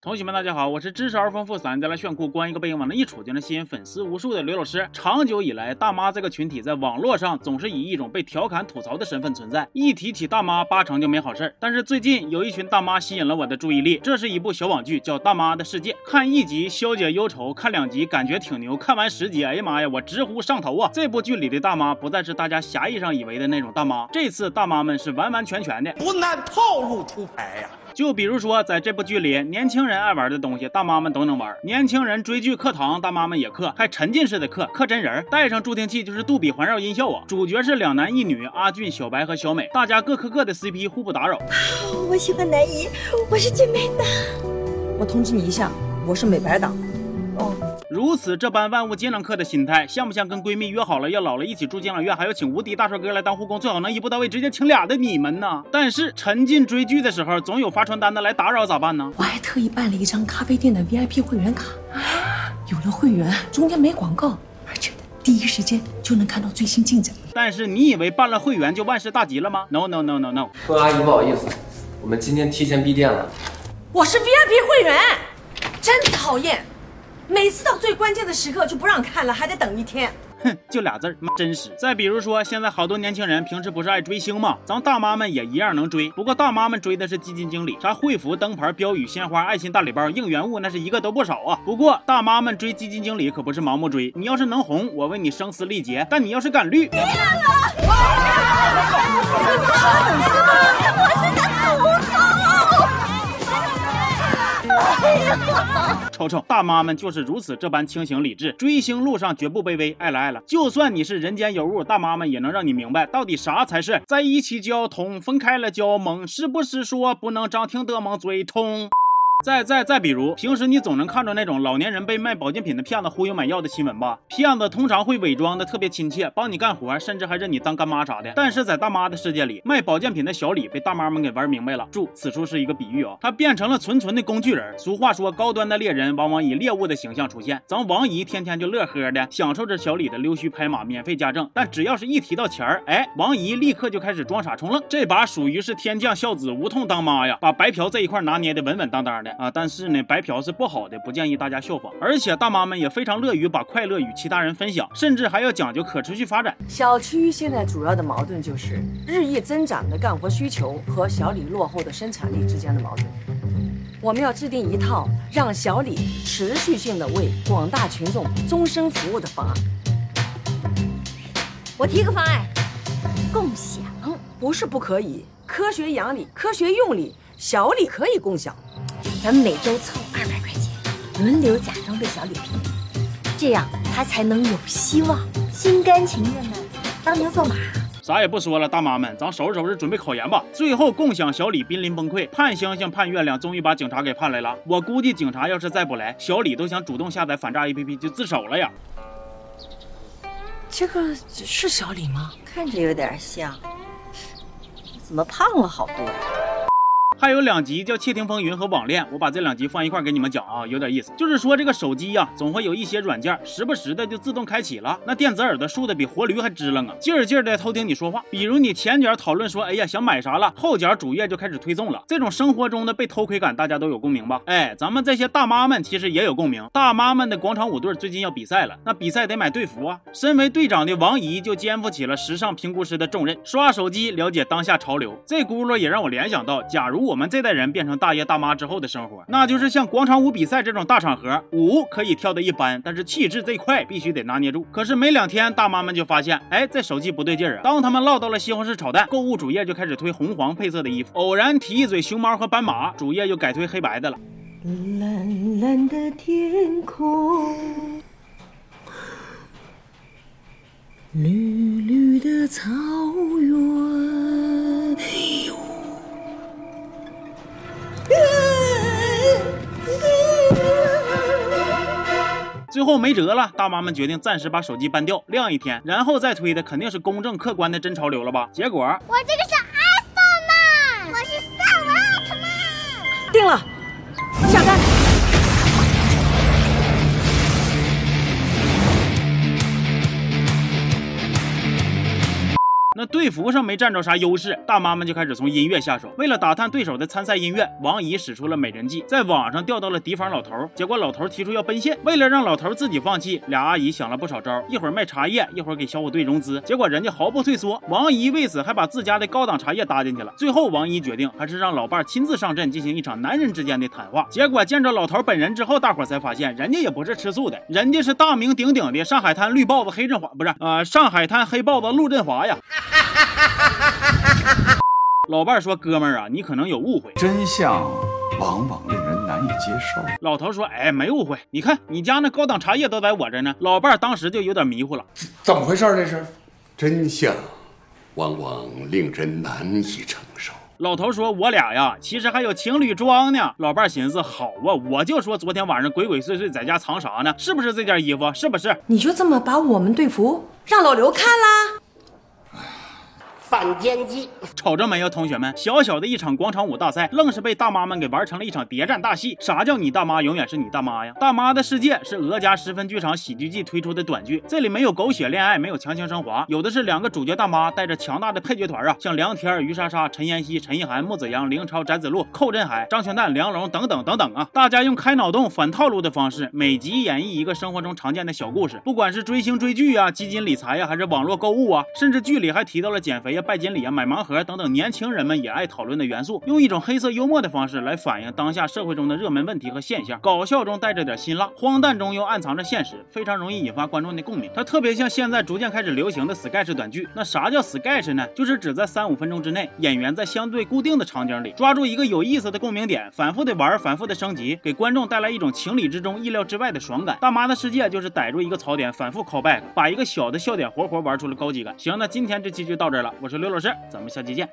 同学们，大家好，我是知识而丰富、三家来炫酷、光一个背影往那一杵就能吸引粉丝无数的刘老师。长久以来，大妈这个群体在网络上总是以一种被调侃吐槽的身份存在。一提起大妈，八成就没好事儿。但是最近有一群大妈吸引了我的注意力。这是一部小网剧，叫《大妈的世界》。看一集消解忧愁，看两集感觉挺牛，看完十集，哎呀妈呀，我直呼上头啊！这部剧里的大妈不再是大家狭义上以为的那种大妈，这次大妈们是完完全全的不按套路出牌呀。就比如说，在这部剧里，年轻人爱玩的东西，大妈们都能玩。年轻人追剧课堂，大妈们也课，还沉浸式的课，课真人，带上助听器就是杜比环绕音效啊。主角是两男一女，阿俊、小白和小美，大家各磕各的 CP，互不打扰。我喜欢男一，我是最美的。我通知你一下，我是美白党。哦。如此这般万物皆能克的心态，像不像跟闺蜜约好了要老了一起住敬老院，还要请无敌大帅哥来当护工，最好能一步到位，直接请俩的你们呢？但是沉浸追剧的时候，总有发传单的来打扰，咋办呢？我还特意办了一张咖啡店的 VIP 会员卡，有了会员，中间没广告，而且第一时间就能看到最新进展。但是你以为办了会员就万事大吉了吗？No No No No No！孙阿姨，不好意思，我们今天提前闭店了。我是 VIP 会员，真讨厌。每次到最关键的时刻就不让看了，还得等一天。哼，就俩字儿，妈真实。再比如说，现在好多年轻人平时不是爱追星吗？咱大妈们也一样能追，不过大妈们追的是基金经理，啥会服、灯牌、标语、鲜花、爱心大礼包、应援物，那是一个都不少啊。不过大妈们追基金经理可不是盲目追，你要是能红，我为你声嘶力竭；但你要是敢绿，别了，我 瞅瞅，大妈们就是如此这般清醒理智，追星路上绝不卑微。爱了爱了，就算你是人间尤物，大妈们也能让你明白到底啥才是在一起叫通，分开了就要懵，是不是说不能张听的梦最痛？再再再比如，平时你总能看着那种老年人被卖保健品的骗子忽悠买药的新闻吧？骗子通常会伪装的特别亲切，帮你干活，甚至还认你当干妈啥的。但是在大妈的世界里，卖保健品的小李被大妈们给玩明白了。注：此处是一个比喻啊，他变成了纯纯的工具人。俗话说，高端的猎人往往以猎物的形象出现。咱王姨天天就乐呵的享受着小李的溜须拍马、免费家政，但只要是一提到钱儿，哎，王姨立刻就开始装傻充愣。这把属于是天降孝子，无痛当妈呀，把白嫖这一块拿捏的稳稳当当的。啊，但是呢，白嫖是不好的，不建议大家效仿。而且大妈们也非常乐于把快乐与其他人分享，甚至还要讲究可持续发展。小区现在主要的矛盾就是日益增长的干活需求和小李落后的生产力之间的矛盾。我们要制定一套让小李持续性的为广大群众终身服务的方案。我提个方案，共享不是不可以，科学养理，科学用理，小李可以共享。咱们每周凑二百块钱，轮流假装被小李骗，这样他才能有希望，心甘情愿的当牛做马。啥也不说了，大妈们，咱收拾收拾，准备考研吧。最后共享小李濒临崩溃，盼星星盼月亮，终于把警察给盼来了。我估计警察要是再不来，小李都想主动下载反诈 APP 就自首了呀。这个是小李吗？看着有点像，怎么胖了好多呀？还有两集叫《窃听风云》和《网恋》，我把这两集放一块给你们讲啊，有点意思。就是说这个手机呀，总会有一些软件时不时的就自动开启了，那电子耳朵竖的比活驴还支棱啊，劲儿劲儿的偷听你说话。比如你前脚讨论说，哎呀想买啥了，后脚主页就开始推送了。这种生活中的被偷窥感，大家都有共鸣吧？哎，咱们这些大妈们其实也有共鸣。大妈们的广场舞队最近要比赛了，那比赛得买队服啊。身为队长的王姨就肩负起了时尚评估师的重任，刷手机了解当下潮流。这轱辘也让我联想到，假如我们这代人变成大爷大妈之后的生活，那就是像广场舞比赛这种大场合，舞可以跳的一般，但是气质这块必须得拿捏住。可是没两天，大妈们就发现，哎，这手机不对劲儿啊。当他们唠到了西红柿炒蛋，购物主页就开始推红黄配色的衣服；偶然提一嘴熊猫和斑马，主页又改推黑白的了。蓝蓝的天空，绿绿的草原。最后没辙了，大妈们决定暂时把手机搬掉，晾一天，然后再推的肯定是公正客观的真潮流了吧？结果我这个是 iPhone 我是萨瓦特曼，定了，那队服上没占着啥优势，大妈们就开始从音乐下手。为了打探对手的参赛音乐，王姨使出了美人计，在网上调到了敌方老头。结果老头提出要奔现，为了让老头自己放弃，俩阿姨想了不少招，一会儿卖茶叶，一会儿给小虎队融资。结果人家毫不退缩，王姨为此还把自家的高档茶叶搭进去了。最后王姨决定还是让老伴亲自上阵进行一场男人之间的谈话。结果见着老头本人之后，大伙才发现人家也不是吃素的，人家是大名鼎鼎的上海滩绿豹子黑振华，不是呃上海滩黑豹子陆振华呀。老伴说：“哥们儿啊，你可能有误会，真相往往令人难以接受。”老头说：“哎，没误会，你看你家那高档茶叶都在我这呢。”老伴儿当时就有点迷糊了，怎么回事？这是真相，往往令人难以承受。老头说：“我俩呀，其实还有情侣装呢。”老伴儿寻思：“好啊，我就说昨天晚上鬼鬼祟祟在家藏啥呢？是不是这件衣服？是不是？你就这么把我们队服让老刘看啦？”反间计，瞅着没有，同学们，小小的一场广场舞大赛，愣是被大妈们给玩成了一场谍战大戏。啥叫你大妈永远是你大妈呀？大妈的世界是俄家十分剧场喜剧季推出的短剧，这里没有狗血恋爱，没有强行升华，有的是两个主角大妈带着强大的配角团啊，像梁天、于莎莎、陈妍希、陈意涵、穆子阳、凌超、翟子路、寇振海、张全蛋、梁龙等等等等啊！大家用开脑洞、反套路的方式，每集演绎一个生活中常见的小故事，不管是追星追剧啊、基金理财呀，还是网络购物啊，甚至剧里还提到了减肥拜金礼啊、买盲盒等等年轻人们也爱讨论的元素，用一种黑色幽默的方式来反映当下社会中的热门问题和现象，搞笑中带着点辛辣，荒诞中又暗藏着现实，非常容易引发观众的共鸣。它特别像现在逐渐开始流行的 sketch 短剧。那啥叫 sketch 呢？就是指在三五分钟之内，演员在相对固定的场景里抓住一个有意思的共鸣点，反复的玩，反复的升级，给观众带来一种情理之中、意料之外的爽感。大妈的世界就是逮住一个槽点，反复 call back，把一个小的笑点活活玩出了高级感。行，那今天这期就到这了，我我是刘老师，咱们。下期见。